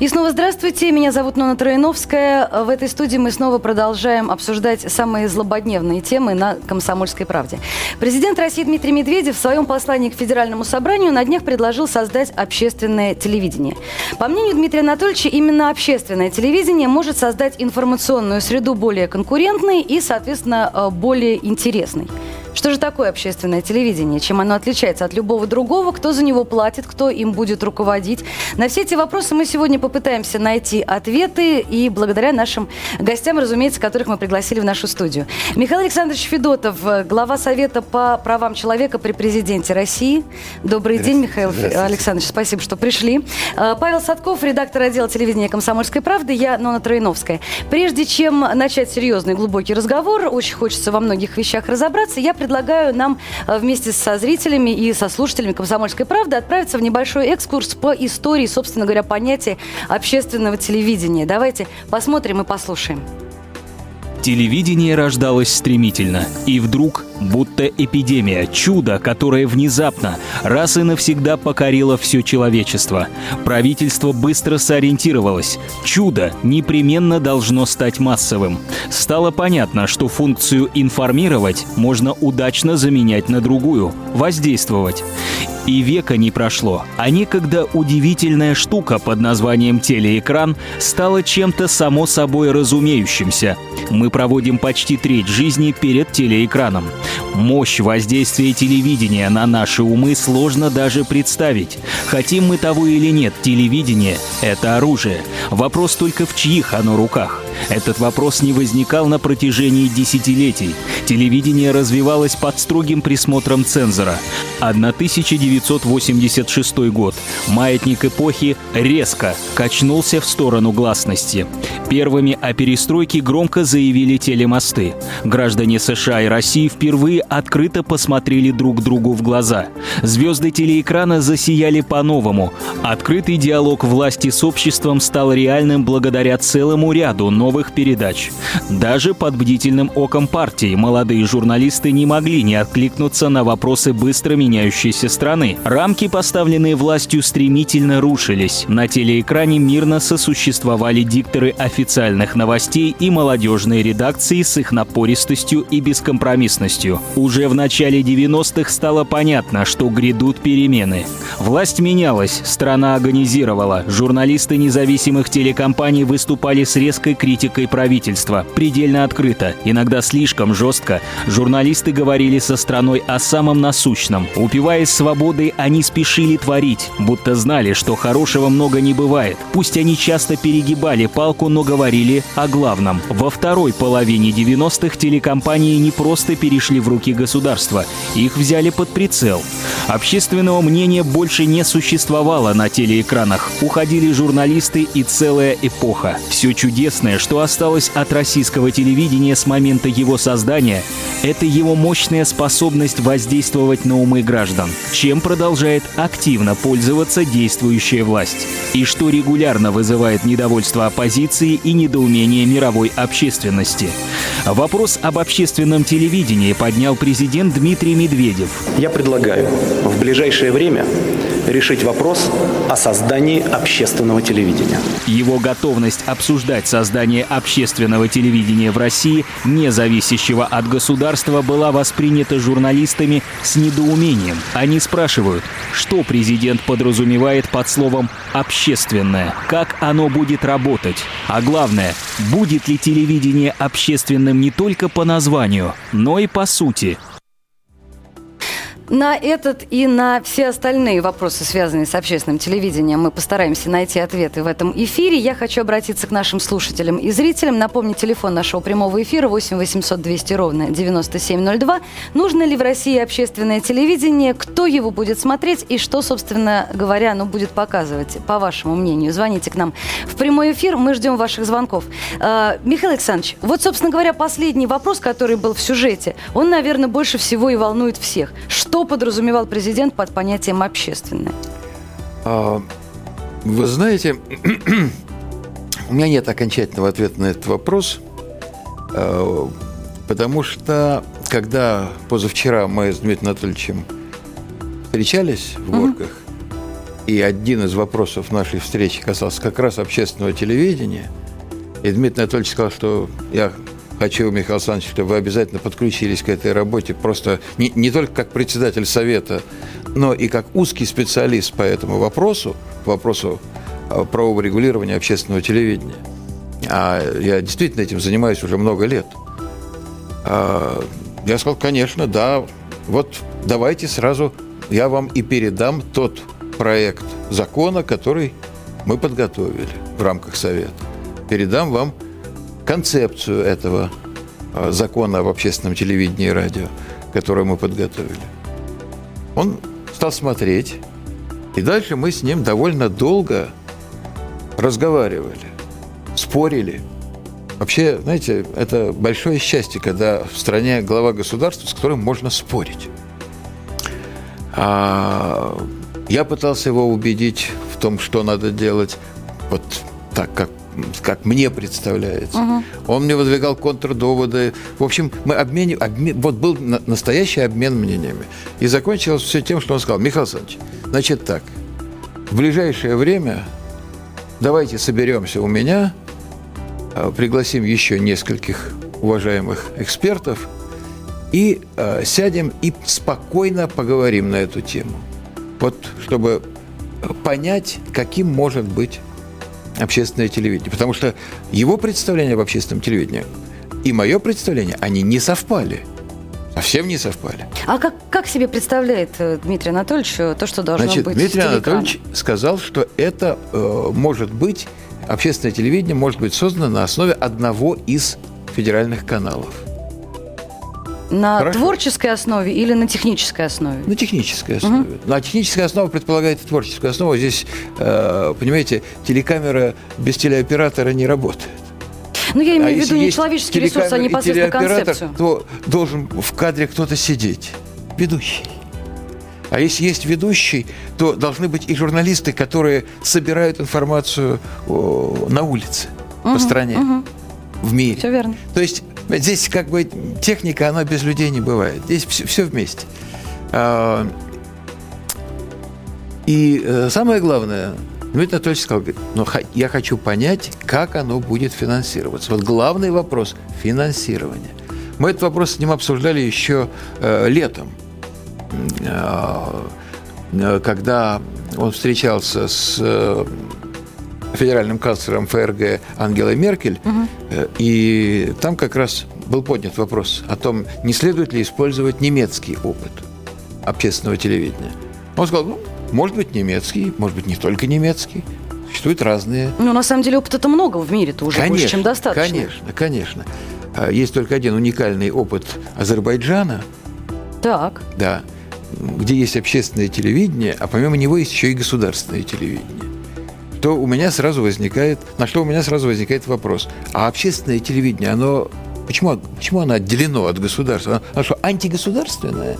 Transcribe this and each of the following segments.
И снова здравствуйте, меня зовут Нона Троиновская. В этой студии мы снова продолжаем обсуждать самые злободневные темы на «Комсомольской правде». Президент России Дмитрий Медведев в своем послании к Федеральному собранию на днях предложил создать общественное телевидение. По мнению Дмитрия Анатольевича, именно общественное телевидение может создать информационную среду более конкурентной и, соответственно, э, более интересной. Что же такое общественное телевидение? Чем оно отличается от любого другого? Кто за него платит? Кто им будет руководить? На все эти вопросы мы сегодня попытаемся найти ответы и благодаря нашим гостям, разумеется, которых мы пригласили в нашу студию. Михаил Александрович Федотов, глава Совета по правам человека при президенте России. Добрый день, Михаил Александрович. Спасибо, что пришли. А, Павел Садков, редактор отдела телевидения «Комсомольской правды». Я Нона Троиновская. Прежде чем начать серьезный глубокий разговор, очень хочется во многих вещах разобраться, я предлагаю нам э, вместе со зрителями и со слушателями «Комсомольской правды» отправиться в небольшой экскурс по истории, собственно говоря, понятия общественного телевидения. Давайте посмотрим и послушаем. Телевидение рождалось стремительно, и вдруг, будто эпидемия, чудо, которое внезапно, раз и навсегда покорило все человечество. Правительство быстро сориентировалось. Чудо непременно должно стать массовым. Стало понятно, что функцию информировать можно удачно заменять на другую – воздействовать. И века не прошло, а некогда удивительная штука под названием телеэкран стала чем-то само собой разумеющимся. Мы проводим почти треть жизни перед телеэкраном. Мощь воздействия телевидения на наши умы сложно даже представить. Хотим мы того или нет, телевидение — это оружие. Вопрос только в чьих оно руках. Этот вопрос не возникал на протяжении десятилетий. Телевидение развивалось под строгим присмотром цензора. 1986 год. Маятник эпохи резко качнулся в сторону гласности. Первыми о перестройке громко заявили телемосты. Граждане США и России впервые открыто посмотрели друг другу в глаза. Звезды телеэкрана засияли по-новому. Открытый диалог власти с обществом стал реальным благодаря целому ряду новых новых передач. Даже под бдительным оком партии молодые журналисты не могли не откликнуться на вопросы быстро меняющейся страны. Рамки, поставленные властью, стремительно рушились. На телеэкране мирно сосуществовали дикторы официальных новостей и молодежные редакции с их напористостью и бескомпромиссностью. Уже в начале 90-х стало понятно, что грядут перемены. Власть менялась, страна агонизировала, журналисты независимых телекомпаний выступали с резкой критикой критикой правительства. Предельно открыто, иногда слишком жестко, журналисты говорили со страной о самом насущном. Упиваясь свободой, они спешили творить, будто знали, что хорошего много не бывает. Пусть они часто перегибали палку, но говорили о главном. Во второй половине 90-х телекомпании не просто перешли в руки государства, их взяли под прицел. Общественного мнения больше не существовало на телеэкранах. Уходили журналисты и целая эпоха. Все чудесное, что осталось от российского телевидения с момента его создания, это его мощная способность воздействовать на умы граждан, чем продолжает активно пользоваться действующая власть. И что регулярно вызывает недовольство оппозиции и недоумение мировой общественности. Вопрос об общественном телевидении поднял президент Дмитрий Медведев. Я предлагаю в ближайшее время решить вопрос о создании общественного телевидения. Его готовность обсуждать создание общественного телевидения в России, не зависящего от государства, была воспринята журналистами с недоумением. Они спрашивают, что президент подразумевает под словом «общественное», как оно будет работать, а главное, будет ли телевидение общественным не только по названию, но и по сути – на этот и на все остальные вопросы, связанные с общественным телевидением, мы постараемся найти ответы в этом эфире. Я хочу обратиться к нашим слушателям и зрителям. Напомню, телефон нашего прямого эфира 8 800 200 ровно 9702. Нужно ли в России общественное телевидение? Кто его будет смотреть? И что, собственно говоря, оно будет показывать, по вашему мнению? Звоните к нам в прямой эфир. Мы ждем ваших звонков. А, Михаил Александрович, вот, собственно говоря, последний вопрос, который был в сюжете, он, наверное, больше всего и волнует всех. Что что подразумевал президент под понятием «общественное»? А, вы знаете, у меня нет окончательного ответа на этот вопрос. А, Потому что, когда позавчера мы с Дмитрием Анатольевичем встречались в Горках, и один из вопросов нашей встречи касался как раз общественного телевидения, и Дмитрий Анатольевич сказал, что я хочу, Михаил Александрович, чтобы вы обязательно подключились к этой работе, просто не, не только как председатель совета, но и как узкий специалист по этому вопросу, вопросу э, правового регулирования общественного телевидения. А я действительно этим занимаюсь уже много лет. А, я сказал, конечно, да, вот давайте сразу я вам и передам тот проект закона, который мы подготовили в рамках Совета. Передам вам концепцию этого а, закона об общественном телевидении и радио, который мы подготовили. Он стал смотреть, и дальше мы с ним довольно долго разговаривали, спорили. Вообще, знаете, это большое счастье, когда в стране глава государства, с которым можно спорить. А я пытался его убедить в том, что надо делать вот так, как как мне представляется. Угу. Он мне выдвигал контрдоводы. В общем, мы обмен, обмен, вот был настоящий обмен мнениями. И закончилось все тем, что он сказал, Михаил Александрович, значит так, в ближайшее время давайте соберемся у меня, а, пригласим еще нескольких уважаемых экспертов и э, сядем и спокойно поговорим на эту тему. Вот чтобы понять, каким может быть общественное телевидение. Потому что его представление об общественном телевидении и мое представление, они не совпали. Совсем не совпали. А как, как себе представляет э, Дмитрий Анатольевич э, то, что должно Значит, быть Дмитрий Анатольевич сказал, что это э, может быть, общественное телевидение может быть создано на основе одного из федеральных каналов. На Хорошо. творческой основе или на технической основе? На технической основе. Угу. На технической основе предполагает творческую основу. Здесь, э, понимаете, телекамера без телеоператора не работает. Ну, я имею а в виду не человеческий ресурс, а непосредственно концепцию. то должен в кадре кто-то сидеть. Ведущий. А если есть ведущий, то должны быть и журналисты, которые собирают информацию на улице, угу, по стране, угу. в мире. Все верно. То есть Здесь как бы техника, она без людей не бывает. Здесь все, все вместе. А, и э, самое главное, Дмитрий Анатольевич сказал, говорит, но я хочу понять, как оно будет финансироваться. Вот главный вопрос – финансирование. Мы этот вопрос с ним обсуждали еще э, летом, а, когда он встречался с э, федеральным канцлером ФРГ Ангелой Меркель, угу. и там как раз был поднят вопрос о том, не следует ли использовать немецкий опыт общественного телевидения. Он сказал, ну, может быть, немецкий, может быть, не только немецкий. Существуют разные. Ну, на самом деле, опыта-то много в мире-то уже конечно, больше, чем достаточно. Конечно, конечно. А, есть только один уникальный опыт Азербайджана. Так. Да. Где есть общественное телевидение, а помимо него есть еще и государственное телевидение то у меня сразу возникает, на что у меня сразу возникает вопрос. А общественное телевидение, оно Почему, почему оно отделено от государства? Оно что, антигосударственное?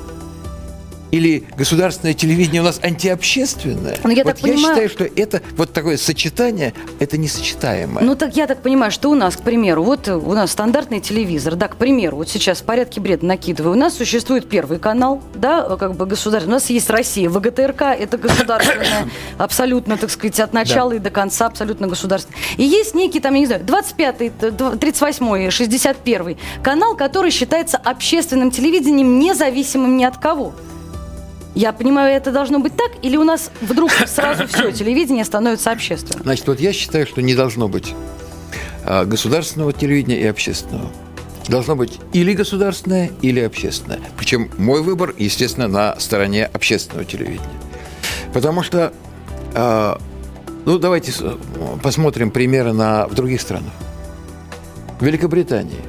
Или государственное телевидение у нас антиобщественное? Ну, я вот так я понимаю... считаю, что это вот такое сочетание, это несочетаемое. Ну так я так понимаю, что у нас, к примеру, вот у нас стандартный телевизор, да, к примеру, вот сейчас в порядке бреда накидываю, у нас существует первый канал, да, как бы государственный, у нас есть Россия, ВГТРК, это государственное, абсолютно, так сказать, от начала да. и до конца абсолютно государственное. И есть некий там, я не знаю, 25-й, 38-й, 61-й канал, который считается общественным телевидением, независимым ни от кого. Я понимаю, это должно быть так, или у нас вдруг сразу все телевидение становится общественным? Значит, вот я считаю, что не должно быть а, государственного телевидения и общественного. Должно быть или государственное, или общественное. Причем мой выбор, естественно, на стороне общественного телевидения. Потому что, а, ну, давайте посмотрим примеры на, в других странах. В Великобритании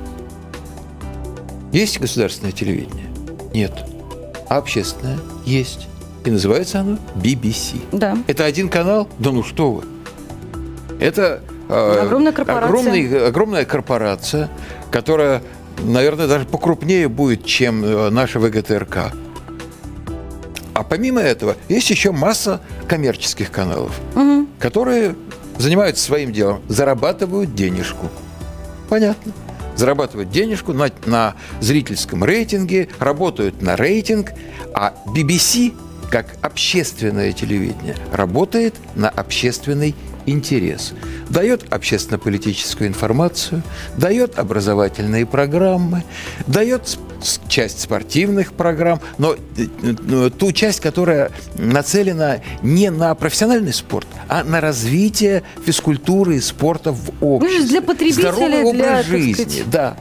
есть государственное телевидение? Нет а общественное есть. И называется оно BBC. Да. Это один канал? Да ну что вы. Это э, огромная корпорация. Огромный, огромная корпорация, которая, наверное, даже покрупнее будет, чем э, наша ВГТРК. А помимо этого, есть еще масса коммерческих каналов, угу. которые занимаются своим делом, зарабатывают денежку. Понятно зарабатывают денежку на, на зрительском рейтинге, работают на рейтинг, а BBC, как общественное телевидение, работает на общественный интерес. Дает общественно-политическую информацию, дает образовательные программы, дает часть спортивных программ, но э, ту часть, которая нацелена не на профессиональный спорт, а на развитие физкультуры и спорта в обществе. Для потребителя, Здоровый образ для, жизни, да.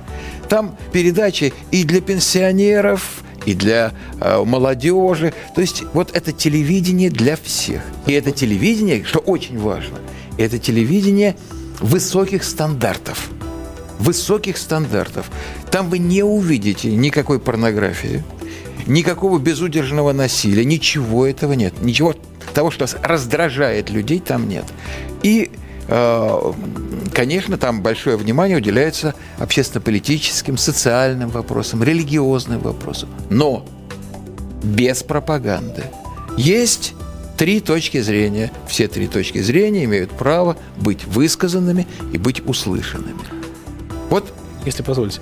Там передачи и для пенсионеров, и для э, молодежи. То есть вот это телевидение для всех. И это телевидение, что очень важно, это телевидение высоких стандартов. Высоких стандартов. Там вы не увидите никакой порнографии, никакого безудержного насилия, ничего этого нет. Ничего того, что раздражает людей, там нет. И э, конечно, там большое внимание уделяется общественно-политическим, социальным вопросам, религиозным вопросам. Но без пропаганды. Есть три точки зрения. Все три точки зрения имеют право быть высказанными и быть услышанными. Вот, если позволите.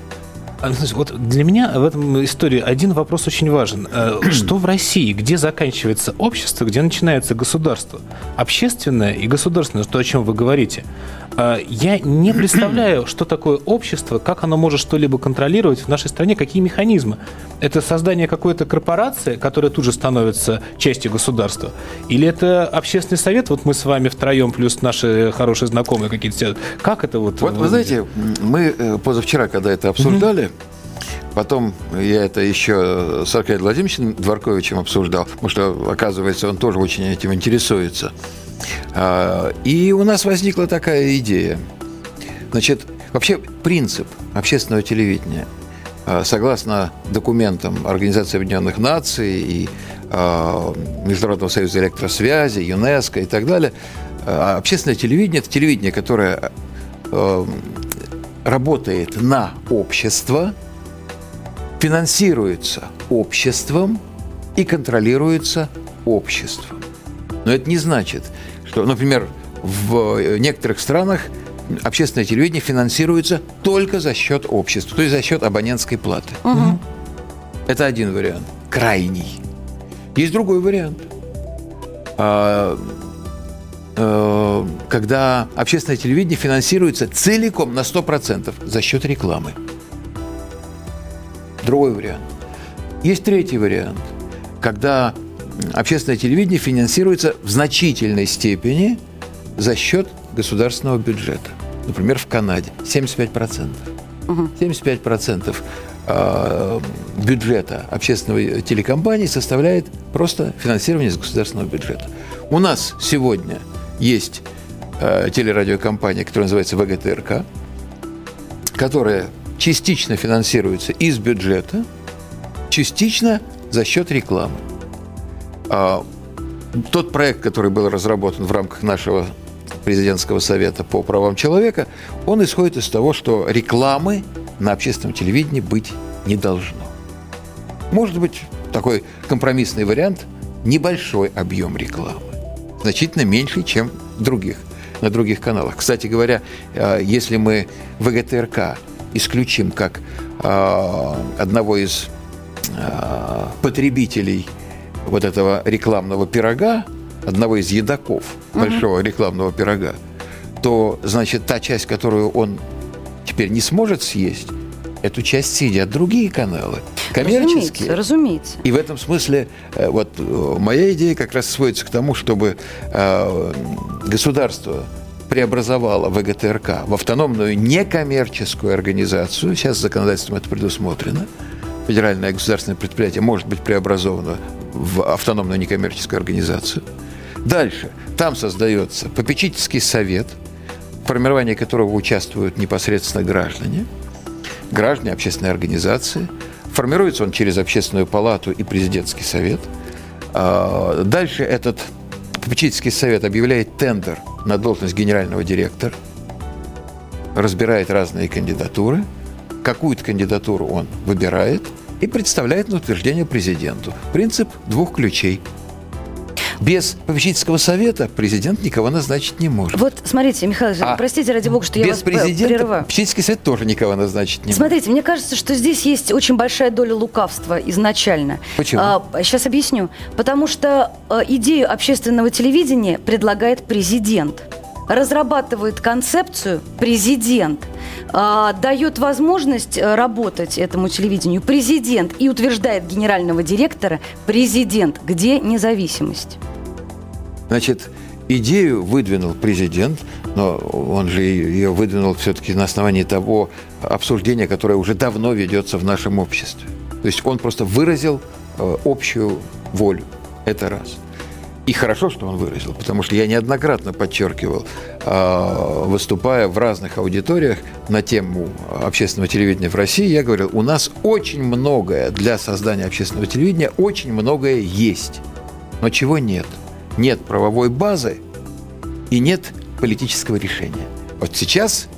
Вот для меня в этом истории один вопрос очень важен. Э, что в России, где заканчивается общество, где начинается государство? Общественное и государственное, то, о чем вы говорите. А, я не представляю, что такое общество, как оно может что-либо контролировать в нашей стране, какие механизмы. Это создание какой-то корпорации, которая тут же становится частью государства? Или это общественный совет, вот мы с вами втроем, плюс наши хорошие знакомые какие-то Как это вот? Вот вы знаете, мы э, позавчера, когда это обсуждали, Потом я это еще с Аркадием Владимировичем Дворковичем обсуждал, потому что, оказывается, он тоже очень этим интересуется. А, и у нас возникла такая идея. Значит, вообще принцип общественного телевидения, а, согласно документам Организации Объединенных Наций и а, Международного союза электросвязи, ЮНЕСКО и так далее, общественное телевидение – это телевидение, которое работает на общество, финансируется обществом и контролируется обществом. Но это не значит, что, например, в некоторых странах общественное телевидение финансируется только за счет общества, то есть за счет абонентской платы. Угу. Это один вариант, крайний. Есть другой вариант. Э, когда общественное телевидение финансируется целиком на 100% за счет рекламы. Другой вариант. Есть третий вариант, когда общественное телевидение финансируется в значительной степени за счет государственного бюджета. Например, в Канаде 75%. Угу. 75% бюджета общественной телекомпании составляет просто финансирование из государственного бюджета. У нас сегодня – есть э, телерадиокомпания, которая называется ВГТРК, которая частично финансируется из бюджета, частично за счет рекламы. А, тот проект, который был разработан в рамках нашего президентского совета по правам человека, он исходит из того, что рекламы на общественном телевидении быть не должно. Может быть, такой компромиссный вариант – небольшой объем рекламы значительно меньше, чем других, на других каналах. Кстати говоря, э, если мы ВГТРК исключим как э, одного из э, потребителей вот этого рекламного пирога, одного из едоков большого рекламного пирога, то, значит, та часть, которую он теперь не сможет съесть, эту часть съедят другие каналы, коммерческие. Разумеется, разумеется. И в этом смысле э, вот э, моя идея как раз сводится к тому, чтобы э, государство преобразовало ВГТРК в автономную некоммерческую организацию. Сейчас законодательством это предусмотрено. Федеральное государственное предприятие может быть преобразовано в автономную некоммерческую организацию. Дальше. Там создается попечительский совет, в формировании которого участвуют непосредственно граждане – граждане, общественные организации. Формируется он через общественную палату и президентский совет. А, дальше этот попечительский совет объявляет тендер на должность генерального директора, разбирает разные кандидатуры, какую-то кандидатуру он выбирает и представляет на утверждение президенту. Принцип двух ключей – Без попечительского совета президент никого назначить не может. Вот, смотрите, Михаил, А простите, ради бога, что я вас п- президента прерываю. попечительский совет тоже никого назначить не может. Смотрите, мне кажется, что здесь есть очень большая доля лукавства изначально. Почему? сейчас объясню. Потому что а, идею общественного телевидения предлагает президент. Разрабатывает концепцию президент. А, дает возможность э, работать этому телевидению президент и утверждает генерального директора президент. Где независимость? Значит, идею выдвинул президент, но он же ее выдвинул все-таки на основании того обсуждения, которое уже давно ведется в нашем обществе. То есть он просто выразил э, общую волю. Это раз. И хорошо, что он выразил, потому что я неоднократно подчеркивал, э, выступая в разных аудиториях на тему общественного телевидения в России, я говорил, у нас очень многое для создания общественного телевидения, очень многое есть. Но чего нет? Нет правовой базы и нет политического решения. Вот сейчас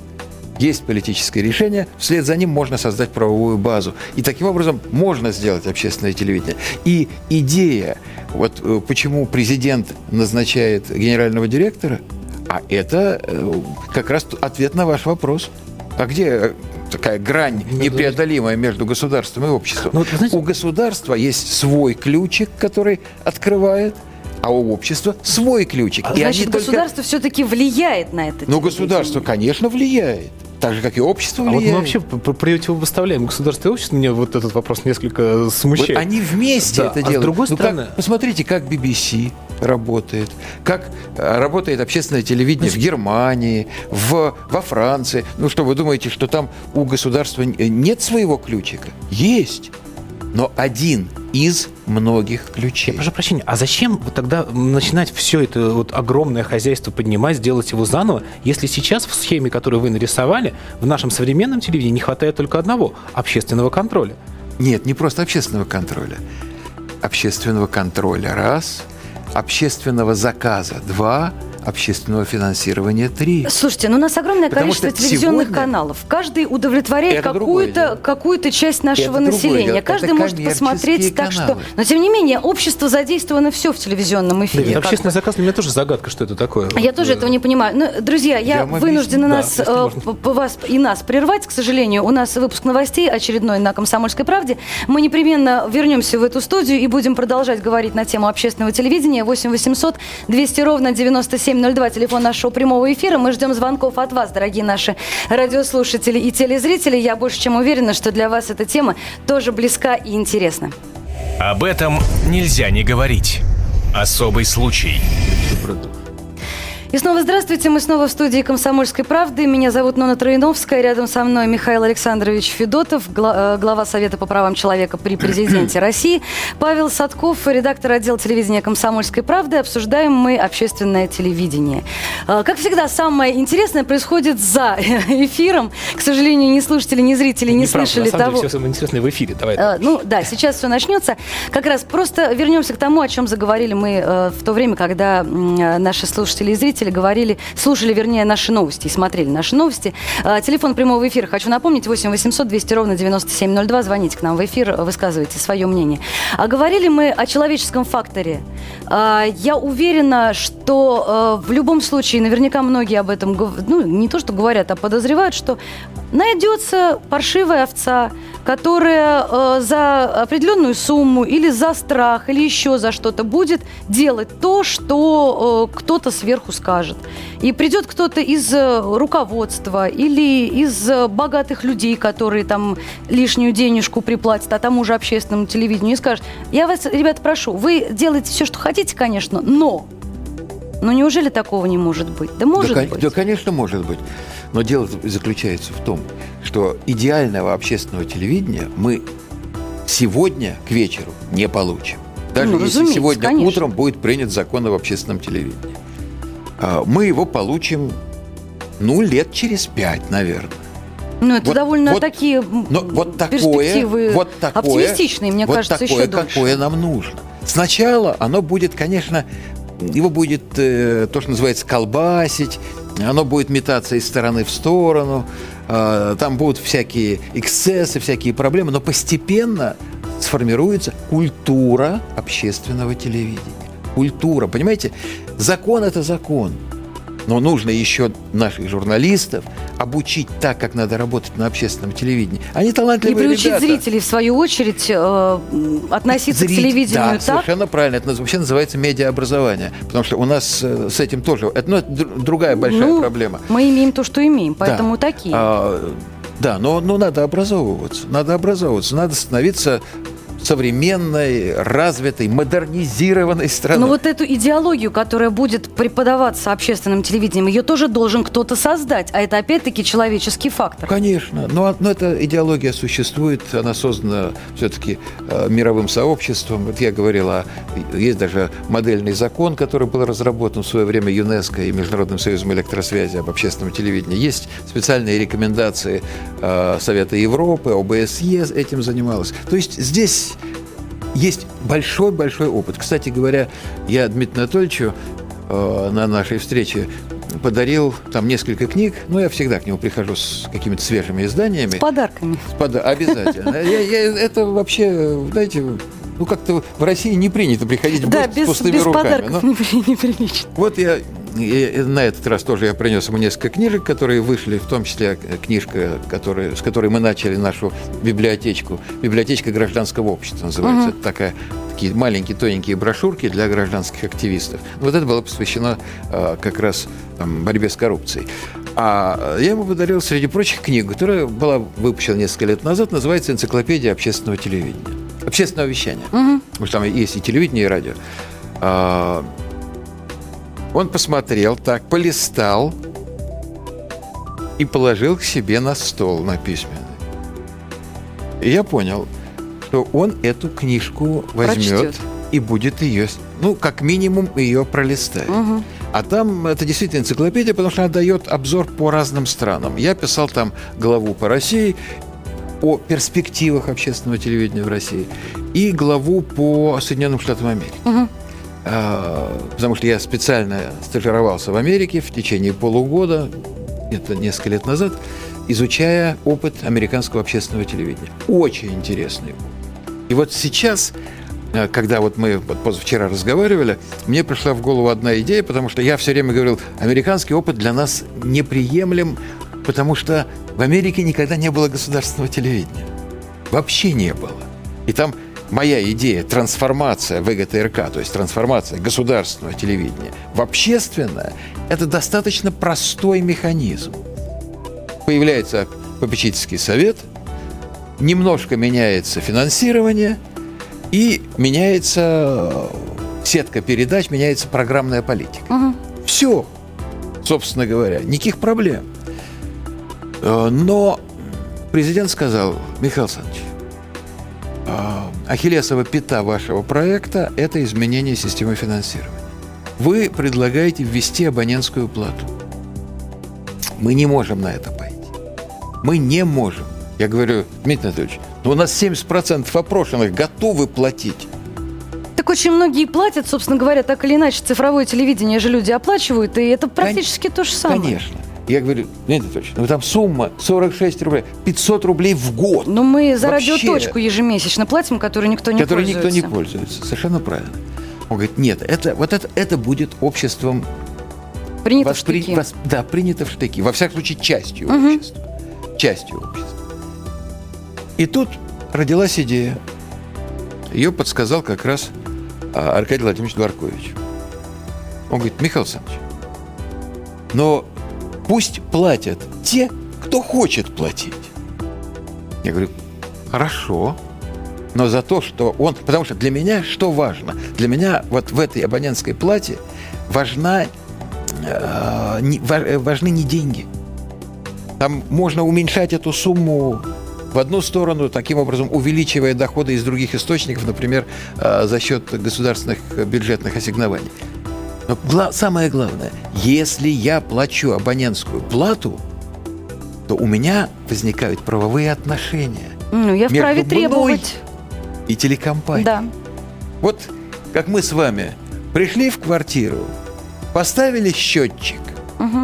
есть политическое решение, вслед за ним можно создать правовую базу. И таким образом можно сделать общественное телевидение. И идея, вот э, почему президент назначает генерального директора, а это э, как раз ответ на ваш вопрос. А где э, такая грань непреодолимая между государством и обществом? Ну, вот знаете- У государства есть свой ключик, который открывает, а у общества свой ключик. И Значит, они только- государство все-таки влияет на это. Ну, государство, конечно, влияет. Так же, как и общество А вот влияет. мы вообще противопоставляем государство и общество. Меня вот этот вопрос несколько Вот смущает. они вместе Да, это а с делают. другой Ну, как- стороны- посмотрите, как BBC работает, как э, работает общественное телевидение в Германии, в, во Франции. Ну что, вы думаете, что там у государства нет своего ключика? Есть. Но один из многих ключей. Я прошу прощения, а зачем вот тогда начинать все это вот огромное хозяйство поднимать, делать его заново, если сейчас в схеме, которую вы нарисовали, в нашем современном телевидении не хватает только одного – общественного контроля? Нет, не просто общественного контроля. Общественного контроля – раз, общественного заказа – два, общественного финансирования – три. Слушайте, ну у нас огромное Потому количество телевизионных сегодня- каналов. Каждый удовлетворяет какую-то какую часть нашего Это населения. Каждый Это может посмотреть так, что. Но тем не менее, общество задействовано все в телевизионном Да, эфире. как общественный заказ для меня тоже загадка, что это такое. Я Вот, тоже э, этого не понимаю. Ну, друзья, я, Я вынуждена нас, Да, если э, вас и нас прервать, к сожалению. У нас выпуск новостей очередной на «Комсомольской правде». Мы непременно вернемся в эту студию и будем продолжать говорить на тему общественного телевидения. 8 800 200 ровно 9702, телефон нашего прямого эфира. Мы ждем звонков от вас, дорогие наши радиослушатели и телезрители. Я больше чем уверена, что для вас эта тема тоже близка и интересна. Об этом нельзя не говорить. Особый случай. И снова здравствуйте. Мы снова в студии «Комсомольской правды». Меня зовут Нона Троиновская. Рядом со мной Михаил Александрович Федотов, э, глава Совета по правам человека при президенте России. Павел Садков, редактор отдела телевидения «Комсомольской правды». Обсуждаем мы общественное телевидение. Э, Как всегда, самое интересное происходит за эфиром. К сожалению, ни слушатели, ни зрители не неправда. слышали на самом того... деле, все самое интересное в эфире. Давай. Э, Ну да, сейчас все начнется. Как раз просто вернемся к тому, о чем заговорили мы в то время, когда наши слушатели и зрители говорили, слушали, вернее, наши новости и смотрели наши новости. Э, Телефон прямого эфира, хочу напомнить, 8 800 200 ровно 9702. Звоните к нам в эфир, высказывайте свое мнение. А говорили мы о человеческом факторе. Э, Я уверена, что э, в любом случае, наверняка многие об этом, ну, не то, что говорят, а подозревают, что найдется паршивая овца, которая э, за определенную сумму или за страх, или еще за что-то будет делать то, что э, кто-то сверху скажет. И придет кто-то из руководства или из богатых людей, которые там лишнюю денежку приплатят, а тому же общественному телевидению, и скажет, я вас, ребята, прошу, вы делаете все, что хотите, конечно, но... Ну неужели такого не может быть? Да может да, быть. да, конечно, может быть. Но дело заключается в том, что идеального общественного телевидения мы сегодня к вечеру не получим. Даже Ну, если сегодня конечно. утром будет принят закон об общественном телевидении. А, Мы его получим, ну, лет через пять, наверное. Ну, это Вот- довольно вот- такие Но вот такое, перспективы вот такое, оптимистичные, мне вот кажется, такое, еще дольше. какое нам нужно. Сначала оно будет, конечно, его будет э, то, что называется колбасить, оно будет метаться из стороны в сторону, э, там будут всякие эксцессы, всякие проблемы, но постепенно сформируется культура общественного телевидения. культура. Понимаете, закон – это закон. Но нужно еще наших журналистов обучить так, как надо работать на общественном телевидении. Они талантливые И приучить ребята. зрителей, в свою очередь, э, относиться Зритель- к телевидению да, так, совершенно правильно. Это вообще называется медиаобразование. Потому что у нас э, с этим тоже... Это, ну, это дру- другая большая Ну, проблема. Мы имеем то, что имеем, поэтому Да. такие. А, да, но, но надо образовываться. Надо образовываться. Надо становиться современной, развитой, модернизированной страной. Но вот эту идеологию, которая будет преподаваться общественным телевидением, ее тоже должен кто-то создать. А это опять-таки человеческий фактор. Конечно, но, но эта идеология существует, она создана все-таки мировым сообществом. Вот я говорил, о, есть даже модельный закон, который был разработан в свое время ЮНЕСКО и Международным союзом электросвязи об общественном телевидении. Есть специальные рекомендации э, Совета Европы, ОБСЕ этим занималась. То есть здесь есть большой-большой опыт. Кстати говоря, я Дмитрию Анатольевичу э, на нашей встрече подарил там несколько книг. Ну, я всегда к нему прихожу с какими-то свежими изданиями. С подарками. С пода- Обязательно. Я- я- это вообще, знаете, ну как-то в России не принято приходить в Да, гости с без, пустыми без руками. подарков непри- неприлично. вот я и- на этот раз тоже я принес ему несколько книжек, которые вышли, в том числе книжка, которая, с которой мы начали нашу библиотечку. Библиотечка гражданского общества называется. Это такая, такие маленькие тоненькие брошюрки для гражданских активистов. Вот это было посвящено э, как раз там, борьбе с коррупцией. А я ему подарил, среди прочих, книгу, которая была выпущена несколько лет назад, называется «Энциклопедия общественного телевидения». Общественного вещания. Потому что там есть и телевидение, и радио. Он посмотрел так, полистал и положил к себе на стол на письменный. И я понял, что он эту книжку возьмет Прочтет. и будет ее, ну, как минимум, ее пролистает. А там это действительно энциклопедия, потому что она дает обзор по разным странам. Я писал там главу по России, о перспективах общественного телевидения в России и главу по Соединенным Штатам Америки. А, Потому что я специально стажировался в Америке в течение полугода, это несколько лет назад, изучая опыт американского общественного телевидения. Очень интересный. И вот сейчас, э, когда вот мы вот позавчера разговаривали, мне пришла в голову одна идея, потому что я все время говорил, американский опыт для нас неприемлем, потому что в Америке никогда не было государственного телевидения. Вообще не было. И там моя идея трансформация ВГТРК, то есть трансформация государственного телевидения в общественное, это достаточно простой механизм. Появляется попечительский совет, немножко меняется финансирование и меняется э, сетка передач, меняется программная политика. Все, собственно говоря, никаких проблем. Э, Но президент сказал, Михаил Александрович, Ахиллесова пята вашего проекта – это изменение системы финансирования. Вы предлагаете ввести абонентскую плату. Мы не можем на это пойти. Мы не можем. Я говорю, Дмитрий Анатольевич, ну у нас 70% опрошенных готовы платить. Так очень многие платят, собственно говоря, так или иначе. Цифровое телевидение же люди оплачивают, и это практически то же самое. Конечно. Я говорю, Дмитрий Анатольевич, ну там сумма 46 рублей, 500 рублей в год. Но мы за Вообще. радиоточку ежемесячно платим, которой никто не никто пользуется. не пользуется. Совершенно правильно. Он говорит, нет, это, вот это, это будет обществом Принято в воспри- штыки. вос- да, принято в штыки. Во всяком случае, частью общества. Частью общества. И тут родилась идея. Ее подсказал как раз а, Аркадий Владимирович Дворкович. Он говорит, Михаил Александрович, но пусть платят те, кто хочет платить. Я говорю, хорошо, но за то, что он... Потому что для меня что важно? Для меня вот в этой абонентской плате важна, э, не- э, важны не деньги. Там можно уменьшать эту сумму в одну сторону, таким образом увеличивая доходы из других источников, например, э, за счет государственных бюджетных ассигнований. Но гла- самое главное, если я плачу абонентскую плату, то у меня возникают правовые отношения Ну, я вправе требовать. и телекомпанией. Да. Вот как мы с вами пришли в квартиру, поставили счетчик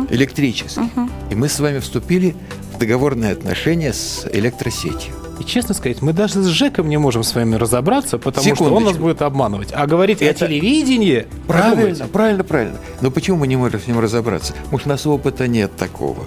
электрический, и мы с вами вступили в договорные отношения с электросетью. И честно сказать, мы даже с Жеком не можем с вами разобраться, потому что он Секундочку. нас будет обманывать. А говорить Это- о телевидении... Правильно, подумайте. правильно, правильно. Но почему мы не можем с ним разобраться? Может, у нас опыта нет такого.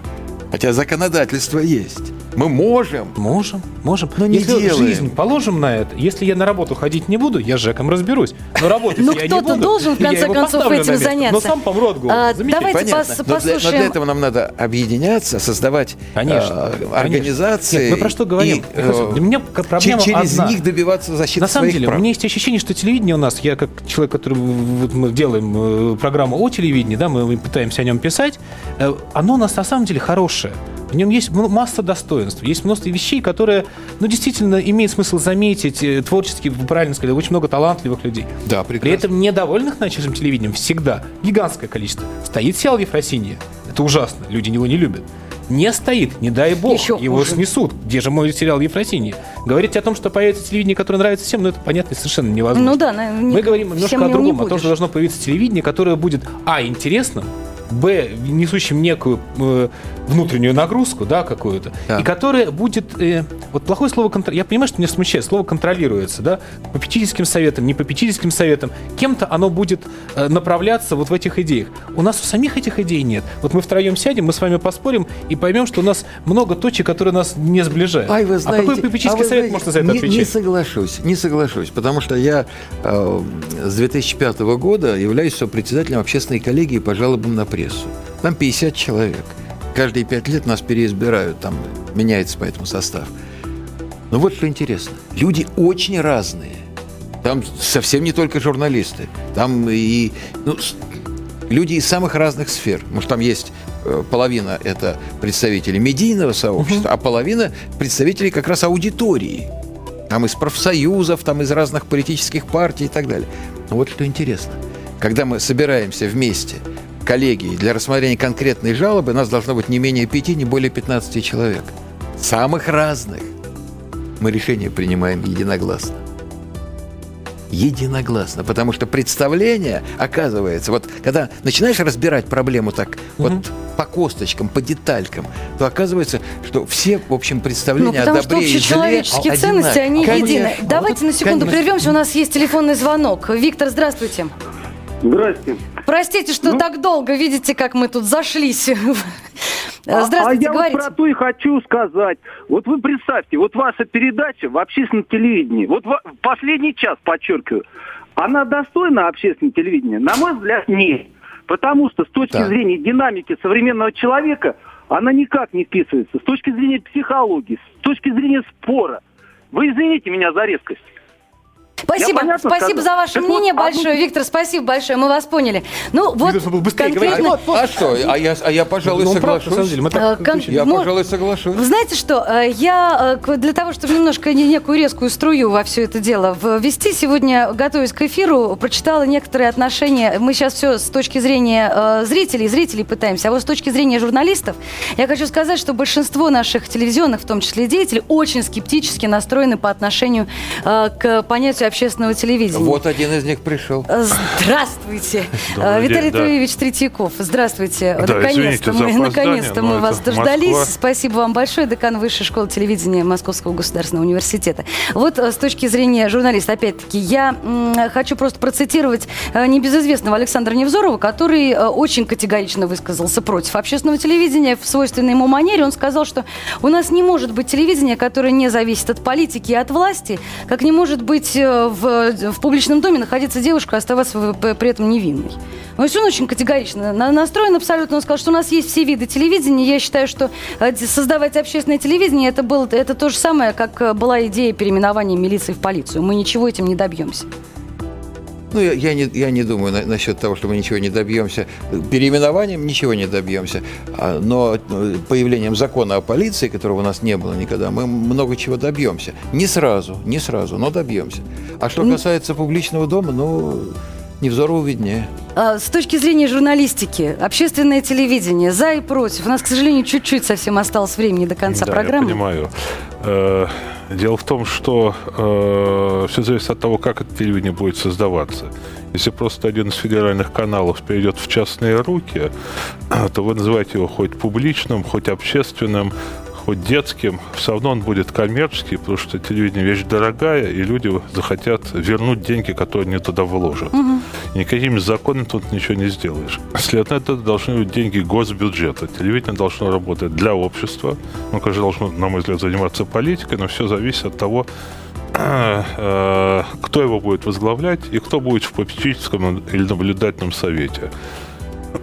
Хотя законодательство есть. Мы можем. Можем, можем. Но не если делаем. жизнь положим на это, если я на работу ходить не буду, я с Жеком разберусь. Но работать Ну, я не кто-то должен, в конце концов, этим заняться. Но сам помру от голода. А, Замечательно. давайте Понятно. пос- Но для, послушаем. этого нам надо объединяться, создавать э, конечно. организации. Нет, мы про что говорим? Михаил, для меня проблема че- через них добиваться защиты На самом деле, у меня есть ощущение, что телевидение у нас, я как человек, который мы делаем э, программу о телевидении, да, мы пытаемся о нем писать, э, оно у нас на самом деле хорошее. В нем есть масса достоинств, есть множество вещей, которые, ну, действительно имеет смысл заметить, э, творчески, вы правильно сказали, очень много талантливых людей. Да, При прекрасно. этом недовольных нашим телевидением всегда гигантское количество. Стоит сериал Ефросинья. Это ужасно, люди его не любят. Не стоит, не дай бог, Еще его хуже. снесут. Где же мой сериал Ефросинья? Говорить о том, что появится телевидение, которое нравится всем, ну это понятно совершенно невозможно. Ну да, на- не- Мы говорим немножко о не другом, о том, что должно появиться телевидение, которое будет, а, интересным, б, несущим некую э, внутреннюю нагрузку, да, какую-то, Да. и которое будет, э, вот плохое слово, контр- я понимаю, что меня смущает, слово контролируется, да, попечительским советом, не попечительским советом, кем-то оно будет э, направляться вот в этих идеях. У нас у самих этих идей нет. Вот мы втроем сядем, мы с вами поспорим и поймем, что у нас много точек, которые нас не сближают. Ай, вы знаете, а какой попечительский а вы совет знаете, может за это не, отвечать? Не соглашусь, не соглашусь, потому что я э, с 2005 года являюсь сопредседателем общественной коллегии по жалобам на прессу. Там 50 человек. Каждые пять лет нас переизбирают, там меняется поэтому состав. Но вот что интересно. Люди очень разные. Там совсем не только журналисты. Там и ну, люди из самых разных сфер. Может, там есть э, половина это представители медийного сообщества, а половина представителей как раз аудитории. Там из профсоюзов, там из разных политических партий и так далее. Но вот что интересно. Когда мы собираемся вместе, коллеги, для рассмотрения конкретной жалобы, нас должно быть не менее пяти, не более 15 человек. Самых разных. Мы решение принимаем единогласно. Единогласно, потому что представление, оказывается, вот когда начинаешь разбирать проблему так вот по косточкам, по деталькам, то оказывается, что все, в общем, Ну, представления потому о что добре и зле общечеловеческие ценности, они одинаковые. едины. Конечно. Давайте на секунду Конечно. прервемся, у нас есть телефонный звонок. Виктор, здравствуйте. Здрасте. Простите, что так долго, видите, как мы тут зашлись. А- Здравствуйте, а я говорите. вот про то и хочу сказать. Вот вы представьте, вот ваша передача в общественном телевидении, вот во- последний час, подчеркиваю, она достойна общественного телевидения? На мой взгляд, нет. Потому что с точки Так. зрения динамики современного человека она никак не вписывается. С точки зрения психологии, с точки зрения спора. Вы извините меня за резкость. Спасибо, понятно спасибо сказал? за ваше Так вот, мнение одну- большое, Виктор, спасибо большое, мы вас поняли. Ну вот Видно, быстрее конкретно... А что? А я, а я пожалуй, Ну, он прав, на соглашусь. деле. Мы Э, так кон- Я, Мо- пожалуй, соглашусь. Вы знаете что, э, я э, к- для того, чтобы немножко не- некую резкую струю во все это дело ввести, сегодня, готовясь к эфиру, прочитала некоторые отношения. Мы сейчас все с точки зрения э, зрителей, зрителей пытаемся, а вот с точки зрения журналистов, я хочу сказать, что большинство наших телевизионных, в том числе деятелей, очень скептически настроены по отношению э, к понятию общественного телевидения. Вот один из них пришел. Здравствуйте, Добрый Э, Виталий день, да. Троевич Третьяков. Здравствуйте. Да, наконец-то мы, но мы вас Москва. дождались. Спасибо вам большое, декан Высшей школы телевидения Московского государственного университета. Вот э, с точки зрения журналиста, опять-таки, я хочу просто процитировать э, небезызвестного Александра Невзорова, который э, очень категорично высказался против общественного телевидения в свойственной ему манере. Он сказал, что у нас не может быть телевидения, которое не зависит от политики и от власти, как не может быть в, в публичном доме находиться девушка и оставаться при этом невинной. То есть он очень категорично на- настроен абсолютно. Он сказал, что у нас есть все виды телевидения. Я считаю, что э, создавать общественное телевидение это, было, это то же самое, как э, была идея переименования милиции в полицию. Мы ничего этим не добьемся. Ну, я, я не, я не думаю на- насчет того, что мы ничего не добьемся. Переименованием ничего не добьемся. А, Но э, появлением закона о полиции, которого у нас не было никогда, мы много чего добьемся. Не сразу, не сразу, но добьемся. А что касается публичного дома, ну, Невзорову виднее. А, С точки зрения журналистики, общественное телевидение, за и против. У нас, к сожалению, чуть-чуть совсем осталось времени до конца да, программы. я понимаю. Э, Дело в том, что все зависит от того, как это телевидение будет создаваться. Если просто один из федеральных каналов перейдет в частные руки, то вы называете его хоть публичным, хоть общественным, хоть детским, все равно он будет коммерческий, потому что телевидение вещь дорогая, и люди захотят вернуть деньги, которые они туда вложат. Угу. никакими законами тут ничего не сделаешь. Следовательно, это должны быть деньги госбюджета. Телевидение должно работать для общества. Ну, конечно, должно, на мой взгляд, заниматься политикой, но все зависит от того, э, кто его будет возглавлять и кто будет в попечительском или наблюдательном совете.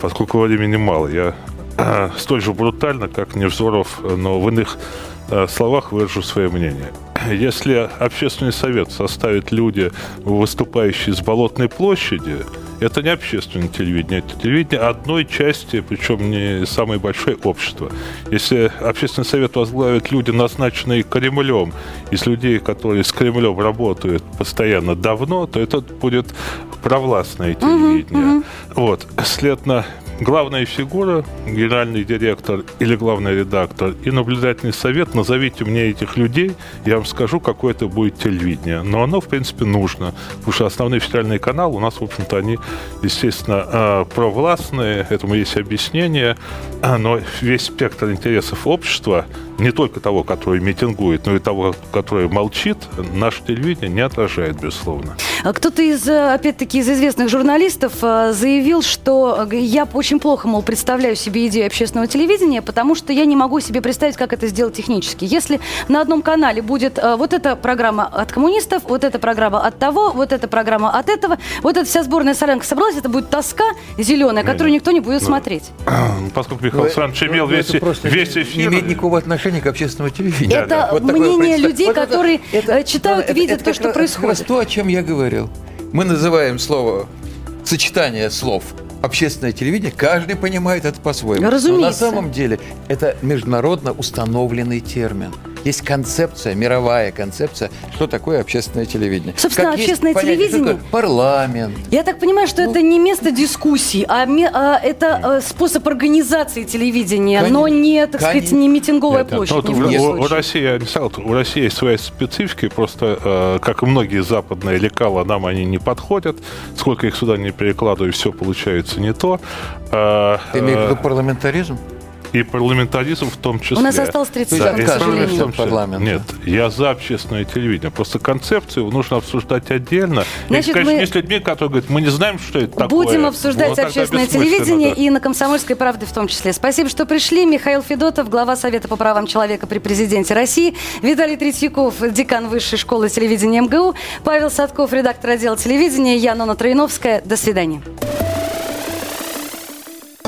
Поскольку времени мало, я столь же брутально, как Невзоров, но в иных э, словах выражу свое мнение. Если общественный совет составит люди, выступающие с Болотной площади, это не общественное телевидение, это телевидение одной части, причем не самой большой общества. Если общественный совет возглавит люди, назначенные Кремлем, из людей, которые с Кремлем работают постоянно давно, то это будет провластное телевидение. Uh-huh, uh-huh. Вот, следовательно, главная фигура, генеральный директор или главный редактор и наблюдательный совет, назовите мне этих людей, я вам скажу, какое это будет телевидение. Но оно, в принципе, нужно, потому что основные федеральные каналы у нас, в общем-то, они, естественно, а, провластные, этому есть объяснение, но весь спектр интересов общества – не только того, который митингует, но и того, который молчит, наше телевидение не отражает, безусловно. А кто-то из, э, опять-таки, из известных журналистов э, заявил, что э, я очень плохо, мол, представляю себе идею общественного телевидения, потому что я не могу себе представить, как это сделать технически. Если на одном канале будет вот эта программа от коммунистов, вот эта программа от того, вот эта программа от этого, вот эта вся сборная солянка собралась, это будет тоска зеленая, которую никто не будет смотреть. Поскольку Михаил Александрович имел весь, весь эфир... Не имеет никакого отношения к общественному телевидению. Это да, вот мнение людей, вот которые это, читают, это, видят это, то, что происходит. Это то, о чем я говорил. Мы называем слово сочетание слов общественное телевидение, каждый понимает это по-своему. Разумеется. Но на самом деле это международно установленный термин. Есть концепция, мировая концепция, что такое общественное телевидение. Собственно, как общественное понятие, телевидение... парламент. Я так понимаю, что ну, это не место дискуссий, а, а это а, способ организации телевидения, конечно, но не, так конечно. сказать, не митинговая Нет, площадь. Вот, у, у, России, у России есть свои специфики, просто, э, как и многие западные лекала, нам они не подходят. Сколько их сюда не перекладываю, все получается не то. Э, Ты имеешь в виду парламентаризм? И парламентаризм в том числе. У нас осталось 30 да, секунд, парламент. Нет, я за общественное телевидение. Просто концепцию нужно обсуждать отдельно. Значит, и, конечно, мы... есть людьми, которые говорят, мы не знаем, что это такое. Будем обсуждать вот общественное телевидение да. и на «Комсомольской правде» в том числе. Спасибо, что пришли. Михаил Федотов, глава Совета по правам человека при президенте России. Виталий Третьяков, декан Высшей школы телевидения МГУ. Павел Садков, редактор отдела телевидения. Я Нона Троиновская. До свидания.